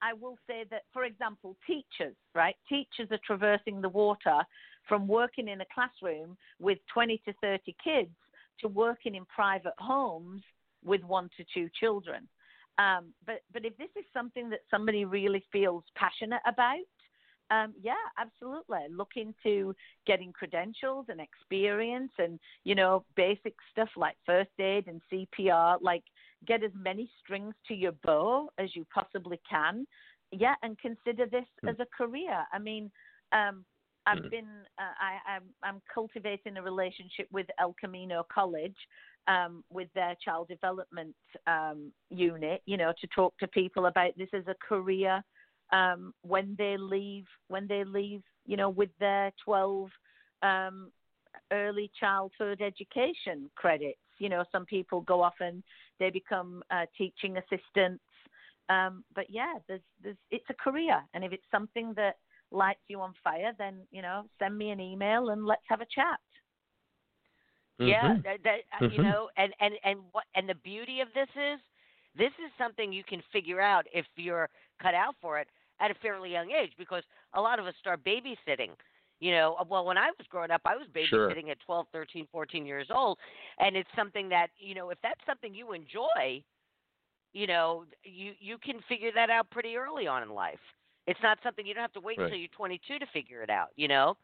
I will say that, for example, teachers, right? Teachers are traversing the water from working in a classroom with 20 to 30 kids to working in private homes with one to two children. Um, but but if this is something that somebody really feels passionate about, um, yeah, absolutely. Look into getting credentials and experience and, you know, basic stuff like first aid and CPR. Like, get as many strings to your bow as you possibly can. Yeah, and consider this mm. as a career. I mean, um, I've mm. been, uh, I, I'm, I'm cultivating a relationship with El Camino College. Um, with their child development um, unit, you know, to talk to people about this as a career um, when they leave when they leave you know with their 12 um, early childhood education credits you know some people go off and they become uh, teaching assistants um, but yeah there's there's it's a career and if it's something that lights you on fire then you know send me an email and let's have a chat yeah mm-hmm. that, that uh, mm-hmm. you know and and and what and the beauty of this is this is something you can figure out if you're cut out for it at a fairly young age because a lot of us start babysitting. You know, uh, well, when I was growing up, I was babysitting sure. at 12, 13, 14 years old. And it's something that, you know, if that's something you enjoy, you know, you, you can figure that out pretty early on in life. It's not something you don't have to wait right. until you're 22 to figure it out, you know?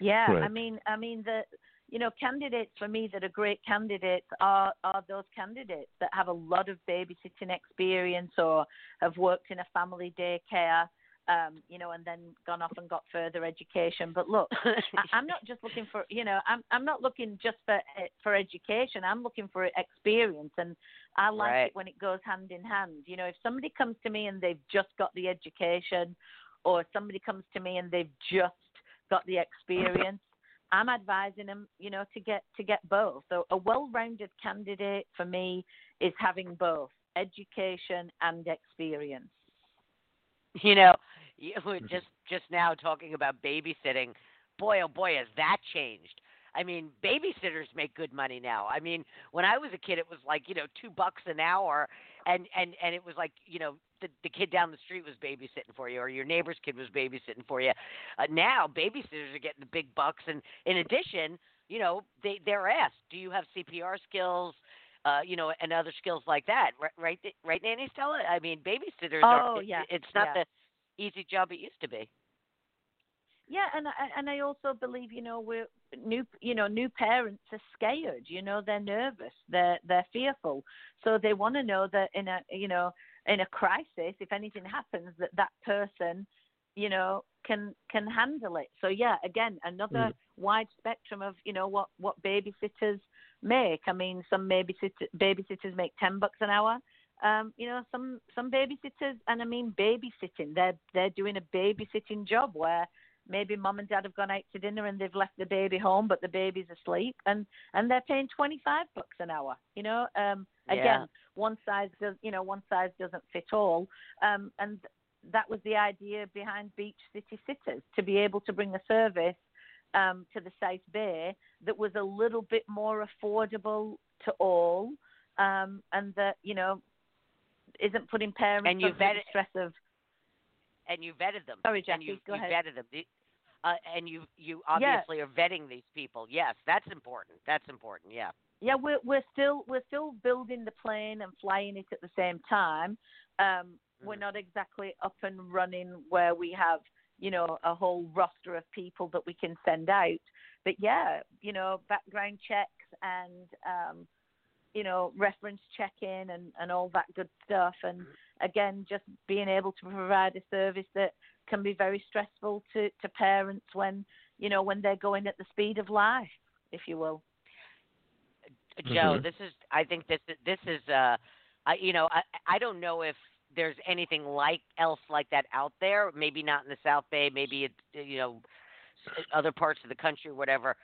Yeah, right. I mean, I mean the you know, candidates for me that are great candidates are are those candidates that have a lot of babysitting experience or have worked in a family daycare, um, you know, and then gone off and got further education. But look, I, am not just looking for, you know, I'm I'm not looking just for eh, for education. I'm looking for experience, and I like right. it when it goes hand in hand. You know, if somebody comes to me and they've just got the education, or somebody comes to me and they've just got the experience I'm advising them, you know, to get to get both. So a well-rounded candidate for me is having both education and experience. You know, you were just just now talking about babysitting. Boy, oh boy, has that changed. I mean, babysitters make good money now. I mean, when I was a kid, it was like you know two bucks an hour, and and and it was like you know the the kid down the street was babysitting for you, or your neighbor's kid was babysitting for you. Uh, now babysitters are getting the big bucks, and in addition, you know they they're asked, do you have CPR skills? Uh, you know, and other skills like that, right? Right, right Nanny Stella. I mean, babysitters. Oh are, yeah. It, it's not yeah. the easy job it used to be. Yeah, and and I also believe you know we're new you know new parents are scared. You know they're nervous, they're they're fearful, so they want to know that in a you know in a crisis, if anything happens, that that person you know can can handle it. So yeah, again another mm. wide spectrum of you know what what babysitters make. I mean, some babysitter babysitters make ten bucks an hour. Um, you know, some some babysitters, and I mean babysitting. They're they're doing a babysitting job where maybe mom and dad have gone out to dinner and they've left the baby home but the baby's asleep and and they're paying 25 bucks an hour you know um again yeah. one size does you know one size doesn't fit all um and that was the idea behind beach city sitters to be able to bring a service um to the south bay that was a little bit more affordable to all um and that you know isn't putting parents and you under the stress of and you vetted them. Sorry, Jackie, and you, go you ahead. vetted them. Uh, and you you obviously are vetting these people. Yes, that's important. That's important. Yeah. Yeah, we're we're still we're still building the plane and flying it at the same time. Um, mm-hmm. We're not exactly up and running where we have you know a whole roster of people that we can send out. But yeah, you know background checks and um, you know reference checking and and all that good stuff. And again, just being able to provide a service that can be very stressful to, to parents when you know when they're going at the speed of life, if you will. Joe, mm-hmm. this is I think this this is uh I you know I I don't know if there's anything like else like that out there. Maybe not in the South Bay. Maybe it you know other parts of the country whatever.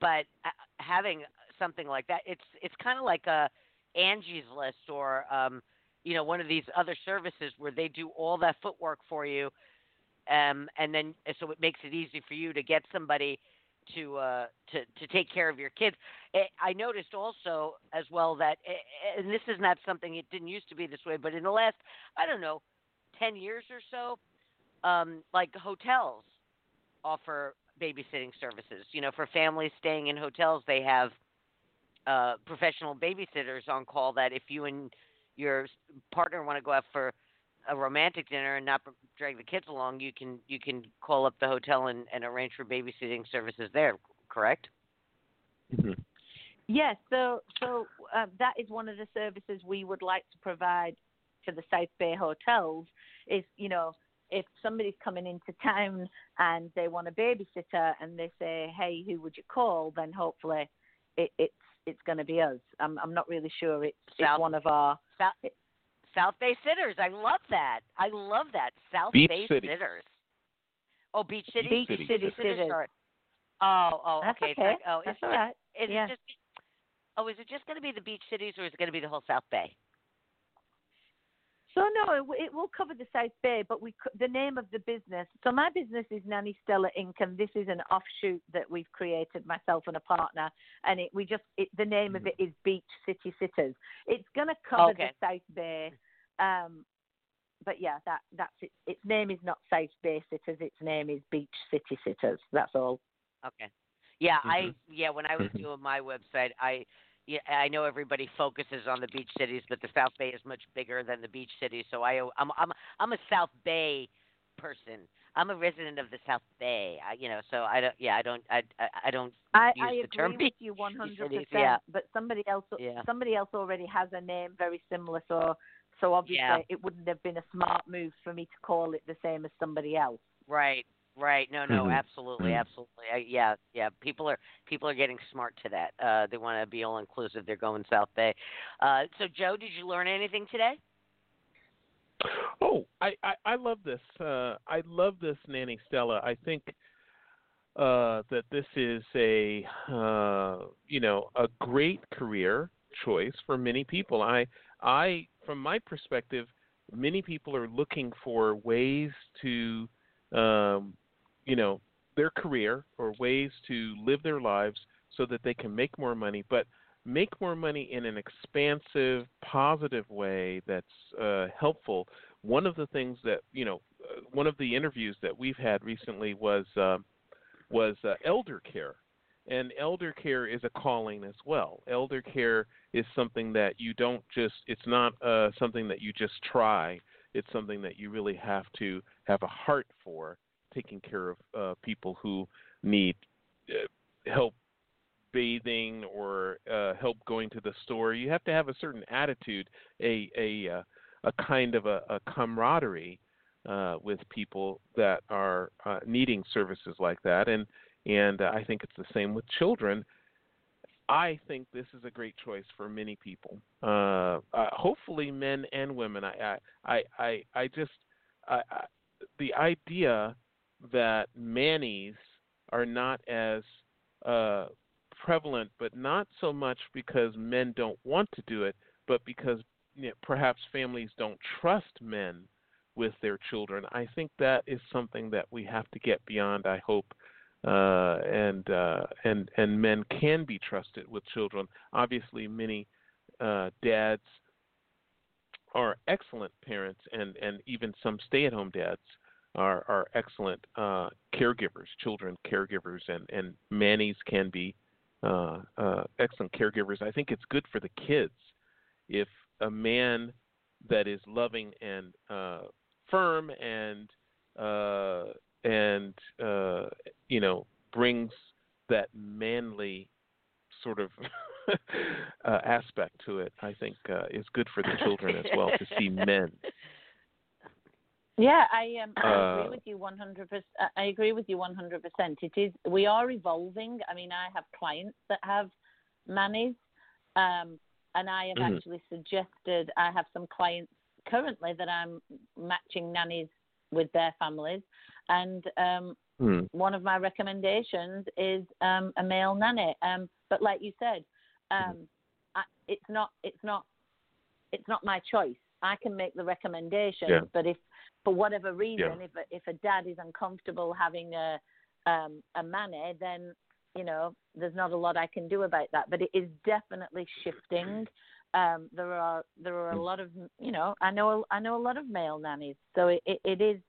But uh, having something like that, it's it's kind of like a Angie's List or um, you know one of these other services where they do all that footwork for you um, and then so it makes it easy for you to get somebody to uh, to to take care of your kids. Eh, I noticed also as well that, eh, eh, and this is not something it didn't used to be this way, but in the last I don't know, ten years or so, um, like hotels offer babysitting services. You know, for families staying in hotels, they have uh, professional babysitters on call. That if you and your partner want to go out for a romantic dinner and not drag the kids along, you can you can call up the hotel and, and arrange for babysitting services there. Correct? Mm-hmm. Yes, so so uh, that is one of the services we would like to provide to the South Bay hotels. Is you know if somebody's coming into town and they want a babysitter and they say, hey, who would you call? Then hopefully it, it's it's going to be us. I'm I'm not really sure. It's, South, it's one of our South, South Bay sitters. I love that. I love that South Beach Bay City. sitters. Oh, Beach City. Beach City. City Sitters sitters. are- Oh, oh, That's okay. Okay. like- oh, That's is, all right. is Yeah. it just? Oh, is it just going to be the beach cities, or is it going to be the whole South Bay? So no, it, it will cover the South Bay, but we the name of the business. So my business is Nanny Stella Inc. and this is an offshoot that we've created myself and a partner. And it we just it, the name of it is Beach City Sitters. It's going to cover Okay. the South Bay. Um, but yeah, that that's it. Its name is not South Bay Sitters. Its name is Beach City Sitters. That's all. Okay. Yeah, I Mhm. yeah. When I was Mhm. doing my website, I yeah I know everybody focuses on the beach cities, but the South Bay is much bigger than the beach cities. So I I'm I'm I'm a South Bay person. I'm a resident of the South Bay. I, you know, so I don't. Yeah, I don't. I I, I don't. I, use I the agree term with you 100. percent yeah. But somebody else, Yeah. somebody else already has a name very similar. So, so obviously Yeah. it wouldn't have been a smart move for me to call it the same as somebody else. Right. Right. No. No. Mhm. Absolutely. Mhm. Absolutely. I, yeah. Yeah. People are people are getting smart to that. Uh, they want to be all inclusive. They're going South Bay. Uh, so, Joe, did you learn anything today? Oh, I, I, I love this. Uh, I love this Nanny Stella. I think uh, that this is a uh, you know a great career choice for many people. I I from my perspective, many people are looking for ways to um, you know their career or ways to live their lives so that they can make more money, but make more money in an expansive, positive way that's uh, helpful. One of the things that you know, uh, one of the interviews that we've had recently was uh, was uh, elder care, and elder care is a calling as well. Elder care is something that you don't just. It's not uh, something that you just try. It's something that you really have to have a heart for, taking care of uh, people who need uh, help bathing or uh, help going to the store. You have to have a certain attitude, a a uh, a kind of a, a camaraderie uh, with people that are uh, needing services like that, and and uh, I think it's the same with children. I think this is a great choice for many people. Hopefully, men and women. I I I I, I just I, I, the idea that mannies are not as uh, prevalent, but not so much because men don't want to do it, but because you know, perhaps families don't trust men with their children. I think that is something that we have to get beyond. I hope, uh, and uh, and and men can be trusted with children. Obviously, many uh, dads are excellent parents, and and even some stay-at-home dads are are excellent uh, caregivers, children caregivers, and and mannies can be uh, uh, excellent caregivers. I think it's good for the kids if a man that is loving and uh, firm and uh, and uh, you know brings that manly sort of uh, aspect to it. I think uh, is good for the children as well to see men. Yeah, I um, I Uh, agree with you one hundred percent. I agree with you one hundred percent. It is we are evolving. I mean, I have clients that have mannies, um, and I have Mhm. actually suggested. I have some clients currently that I'm matching nannies with their families, and um, Hmm. one of my recommendations is um, a male nanny. Um, but like you said, Mm-hmm. um, I, it's not it's not it's not my choice. I can make the recommendation, Yeah. but if for whatever reason, Yeah. if a, if a dad is uncomfortable having a um, a nanny, then you know there's not a lot I can do about that. But it is definitely shifting. Um, there are there are a Mm. lot of you know I know I know a lot of male nannies, so it it, it is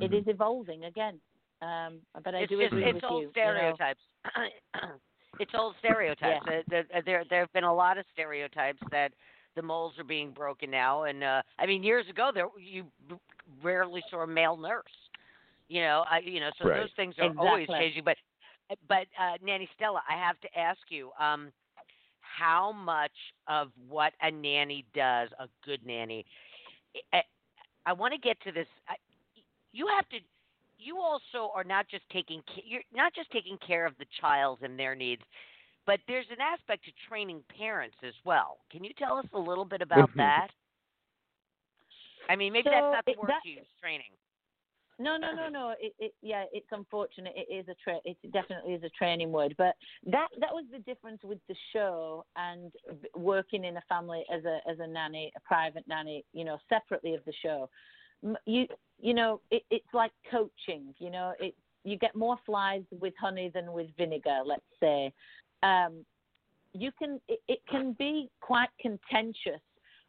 it Mhm. is evolving again. Um, but I it's do just agree it's with old you. you know. stereotypes. it's old stereotypes. Yeah. Uh, There, there there have been a lot of stereotypes that the molds are being broken now, and uh, I mean, years ago there you rarely saw a male nurse. You know, I you know, so right. those things are exactly. always changing. But but uh, Nanny Stella, I have to ask you, um, how much of what a nanny does, a good nanny, I, I want to get to this. I, you have to. You also are not just taking you're not just taking care of the child and their needs, but there's an aspect to training parents as well. Can you tell us a little bit about Mhm. that? I mean, maybe So that's not the word that-. Training. No, no, no, no. It, it, yeah, it's unfortunate. It is a tra- it definitely is a training word, but that that was the difference with the show and working in a family as a as a nanny, a private nanny, you know, separately of the show. You you know, it, it's like coaching. You know, it you get more flies with honey than with vinegar. Let's say. Um, you can it, it can be quite contentious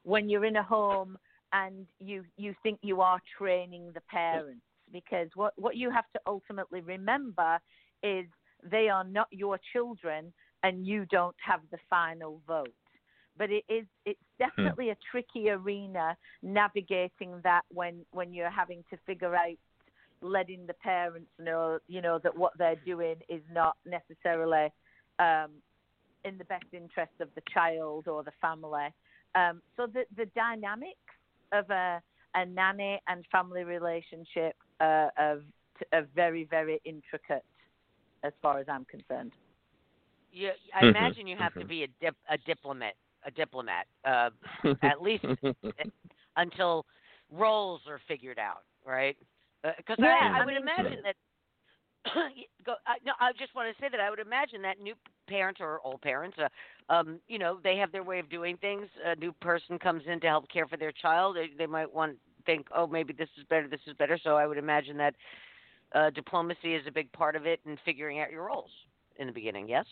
when you're in a home and you you think you are training the parents because what what you have to ultimately remember is they are not your children and you don't have the final vote. But it is it's definitely a tricky arena navigating that when when you're having to figure out letting the parents know you know that what they're doing is not necessarily um in the best interest of the child or the family. Um so the the dynamics of a a nanny and family relationship uh, of are very very intricate as far as I'm concerned. You, I Mhm, imagine you have to mhm. be a dip, a diplomat, a diplomat, uh, at least until roles are figured out, right? Because Yeah, I, I I would mean- imagine that. go, I, no, I just want to say that I would imagine that new parents or old parents, uh, um, you know, they have their way of doing things. A new person comes in to help care for their child. They, they might want think, oh, maybe this is better, this is better. So I would imagine that uh, diplomacy is a big part of it and figuring out your roles in the beginning. Yes.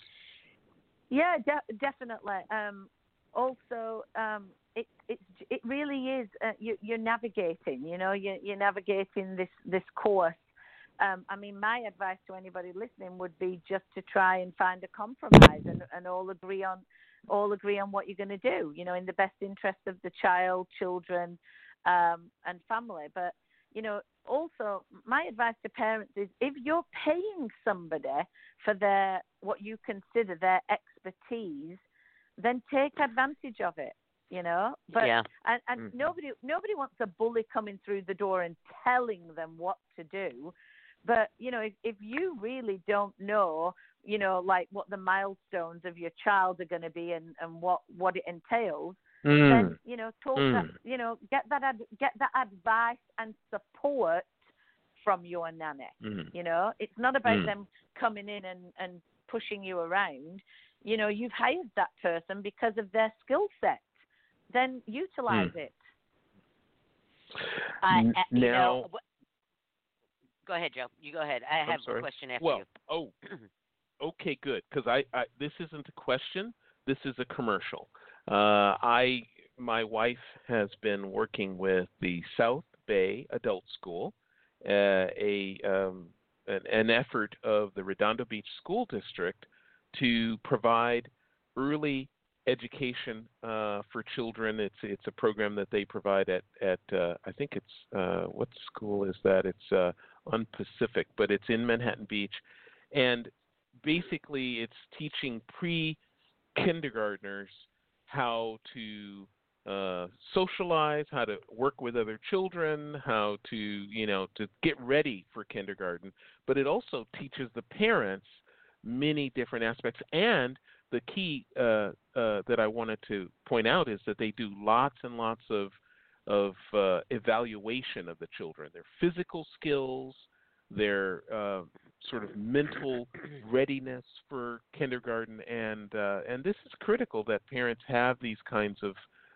Yeah, de- definitely. Um, also, um, it it it really is. Uh, you, you're navigating. You know, you're, you're navigating this this course. Um, I mean, my advice to anybody listening would be just to try and find a compromise and, and all agree on all agree on what you're going to do. You know, in the best interest of the child, children, um, and family. But you know, also my advice to parents is if you're paying somebody for their what you consider their expertise, then take advantage of it. You know, but yeah. and, and Mhm. nobody nobody wants a bully coming through the door and telling them what to do. But you know, if, if you really don't know, you know, like what the milestones of your child are going to be and, and what what it entails, Mm. then you know talk that Mm. you know get that ad, get that advice and support from your nanny Mm. you know it's not about Mm. them coming in and and pushing you around you know you've hired that person because of their skill set then utilize Mm. it I, you now- know, go ahead, Joe. You go ahead. I I'm have a question after well, you. oh, okay, good. Because I, I, this isn't a question. This is a commercial. Uh, I, my wife has been working with the South Bay Adult School, uh, a um, an, an effort of the Redondo Beach School District to provide early education uh, for children. It's it's a program that they provide at at uh, I think it's uh, what school is that? It's uh, on Pacific, but it's in Manhattan Beach, and basically it's teaching pre kindergartners how to uh, socialize, how to work with other children, how to you know to get ready for kindergarten. But it also teaches the parents many different aspects. And the key uh, uh, that I wanted to point out is that they do lots and lots of of uh, evaluation of the children, their physical skills, their uh, sort of mental readiness for kindergarten, and uh, and this is critical that parents have these kinds of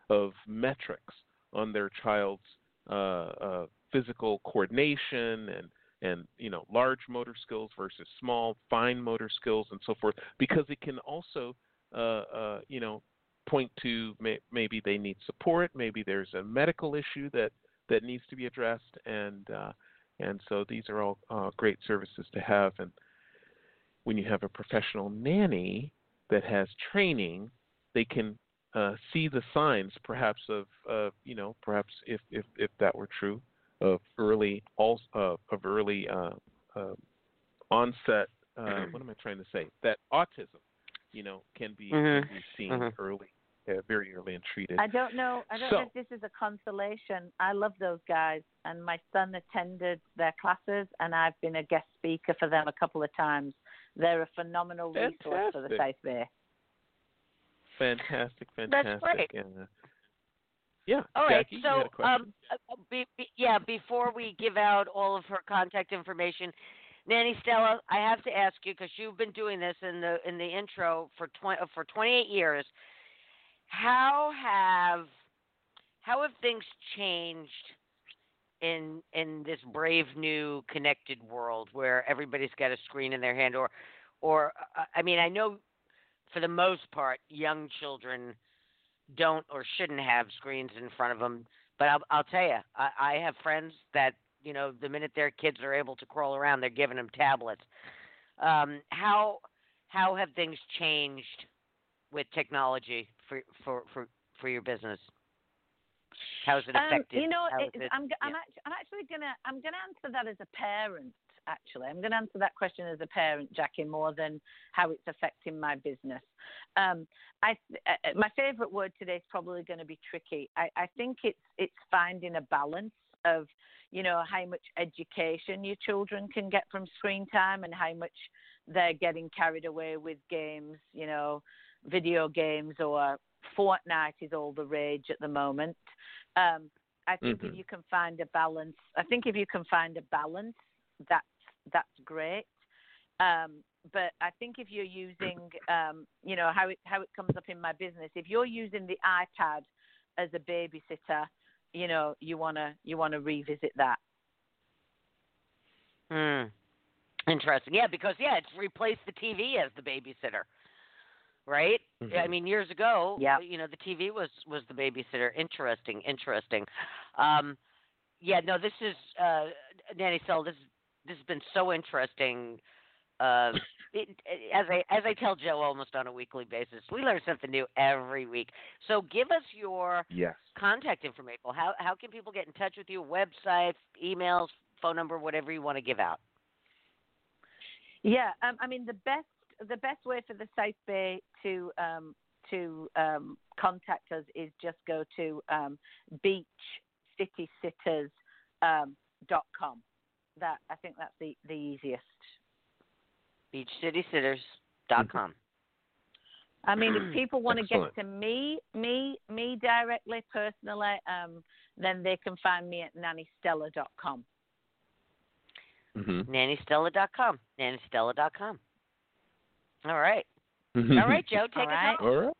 of metrics on their child's uh, physical coordination and and you know large motor skills versus small fine motor skills and so forth because it can also uh, uh, you know point to may, maybe they need support maybe there's a medical issue that that needs to be addressed and uh, and so these are all uh, great services to have. And when you have a professional nanny that has training they can uh, see the signs, perhaps of you know, perhaps if if if that were true, of early all uh, of early uh, uh, onset. Uh, what am I trying to say? That autism, you know, can be, Mhm. can be seen Mhm. early, uh, very early and treated. I don't know. I don't So- know if this is a consolation. I love those guys, and my son attended their classes, and I've been a guest speaker for them a couple of times. They're a phenomenal resource for the Fantastic. South Bay. Fantastic, That's fantastic. great. And, uh, yeah, All right. Jackie, so, had a question? um, uh, be, be, yeah, before we give out all of her contact information, Nanny Stella, I have to ask you because you've been doing this in the in the intro for twenty for 28 years. How have how have things changed in in this brave new connected world where everybody's got a screen in their hand or or uh, I mean I know for the most part young children don't or shouldn't have screens in front of them. But I'll, I'll tell you, I, I have friends that you know the minute their kids are able to crawl around, they're giving them tablets. Um, how how have things changed with technology for for for, for your business? How's it Um, affected? you know, it, it- I'm, I'm, yeah. act- I'm actually gonna I'm gonna answer that as a parent. Actually, I'm gonna answer that question as a parent, Jackie, more than how it's affecting my business. Um, I uh, my favourite word today is probably going to be tricky. I, I think it's it's finding a balance of you know how much education your children can get from screen time and how much they're getting carried away with games. You know, video games or Fortnite is all the rage at the moment. Um, I think Mhm. if you can find a balance, I think if you can find a balance, that's that's great. Um, but I think if you're using, um, you know, how it how it comes up in my business, if you're using the iPad as a babysitter, you know, you wanna you wanna revisit that. Hmm. Interesting. Yeah, because yeah, it's replaced the TV as the babysitter. Right? Yeah, I mean years ago, Yeah. you know, the TV was was the babysitter. Interesting, interesting. Um yeah, no, this is uh Nanny Cell, this this has been so interesting. Uh it, as I as I tell Joe almost on a weekly basis, we learn something new every week. So give us your yes. contact information. How how can people get in touch with you? Website, emails, phone number, whatever you want to give out. Yeah, um, I mean the best the best way for the South Bay to um, to um, contact us is just go to um, beachcitysitters dot com. That I think that's the the easiest. BeachCitySitters.com. I mean, if people want to get to me, me, me directly, personally, um, then they can find me at nannystella.com. Mm-hmm. NannyStella.com. NannyStella.com. All right. All right, Joe, take All right. us All right.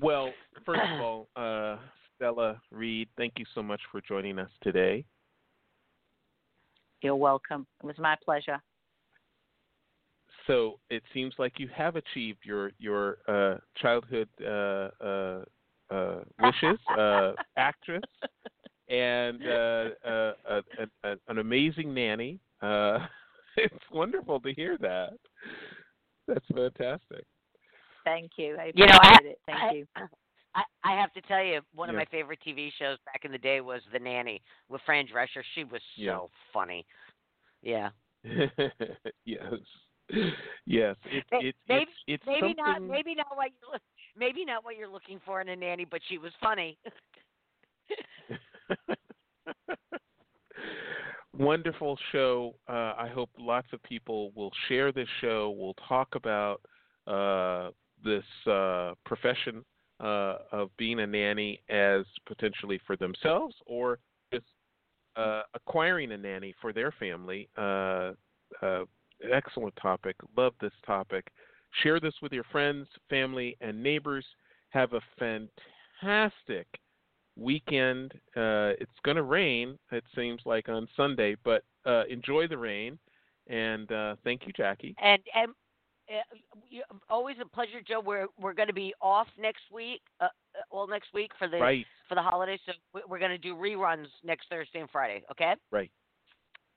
Well, first of all, uh, Stella Reid, thank you so much for joining us today. You're welcome. It was my pleasure. So it seems like you have achieved your your uh, childhood uh, uh, uh, wishes, uh, actress, and uh, uh, uh, uh, an amazing nanny. Uh, it's wonderful to hear that. That's fantastic. Thank you. I You know, I- it. Thank I, you. I, I have to tell you, one of my favorite TV shows back in the day was The Nanny with Fran Drescher. She was so Yeah. funny. Yeah. yes, yes. May- it's maybe- it's, it's Maybe not maybe not what you maybe not what you're looking for in a nanny, but she was funny. Wonderful show. Uh, I hope lots of people will share this show. We'll talk about uh, this uh, profession uh, of being a nanny as potentially for themselves or just uh, acquiring a nanny for their family. Uh, uh, excellent topic. Love this topic. Share this with your friends, family, and neighbors. Have a fantastic weekend. Uh, it's going to rain, it seems like on Sunday, but uh, enjoy the rain. And thank you, Jackie. and and always a pleasure, Joe. We're we're going to be off next week, uh, uh, all next week for the Right, for the holidays. So we- we're going to do reruns next Thursday and Friday. Okay. right.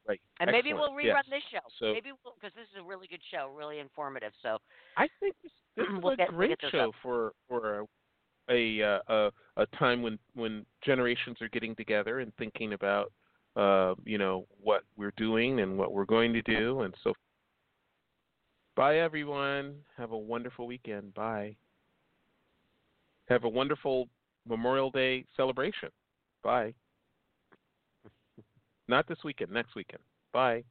Right. And maybe we'll rerun yes. this show. So maybe we'll because this is a really good show, really informative. So I think this, this is We'll a get- we'll great show up. for for a a, uh, a a time when when generations are getting together and thinking about uh, you know what we're doing and what we're going to do and so. Bye everyone. Have a wonderful weekend. Bye. Have a wonderful Memorial Day celebration. Bye. Not this weekend. Next weekend. Bye.